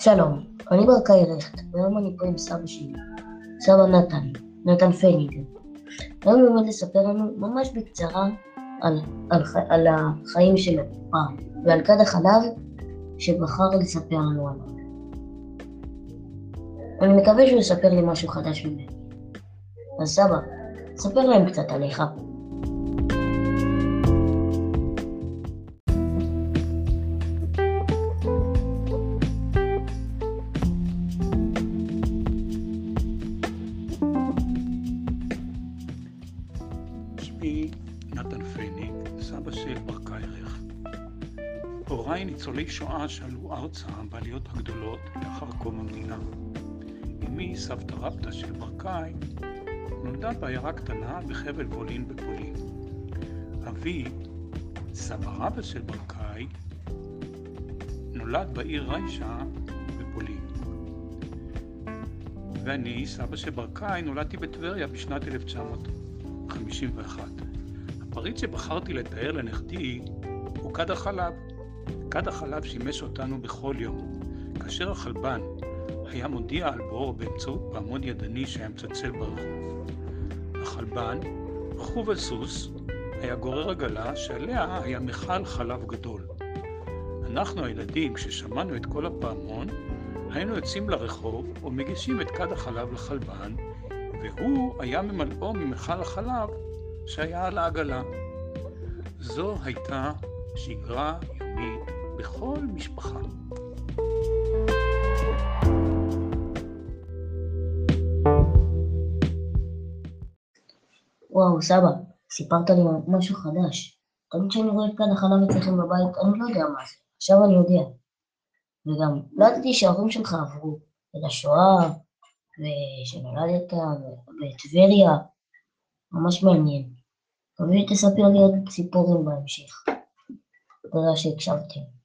שלום, אני ברקאי רכט, והיום אני פה עם סבא שלי, סבא נתן, נתן פניגר. היום הוא עומד לספר לנו ממש בקצרה על, על, על החיים שלו פעם, ועל כד החלב שבחר לספר לנו עליו. אני מקווה שהוא יספר לי משהו חדש ממני. אז סבא, ספר להם קצת עליך. שמי נתן פניג, סבא של ברקאי רך. הוריי ניצולי שואה שעלו ארצה בעליות הגדולות לאחר קום המדינה. אמי, סבתא רבתא של ברקאי, נולדה בעיירה קטנה בחבל וולין בפולין. אבי, סבא רבא של ברקאי, נולד בעיר ריישה בפולין. ואני, סבא של ברקאי, נולדתי בטבריה בשנת 1951. הפריט שבחרתי לתאר לנכדי הוא כד החלב. כד החלב שימש אותנו בכל יום. כאשר החלבן היה מודיע על בור באמצעות פעמון ידני שהיה מצלצל ברחוב. החלבן, רכוב על סוס, היה גורר עגלה שעליה היה מכל חלב גדול. אנחנו הילדים, כששמענו את כל הפעמון, היינו יוצאים לרחוב ומגישים את כד החלב לחלבן, והוא היה ממלאו ממכל החלב שהיה על העגלה. זו הייתה שגרה יומית בכל משפחה. וואו, סבא, סיפרת לי משהו חדש. תמיד כשאני רואה את כד החלב אצלכם בבית, אני לא יודע מה זה. עכשיו אני יודע. וגם לא ידעתי שההורים שלך עברו את השואה, ושנולדת בטבריה. ממש מעניין. מקווה שתספר לי עוד סיפורים בהמשך. תודה שהקשבתם.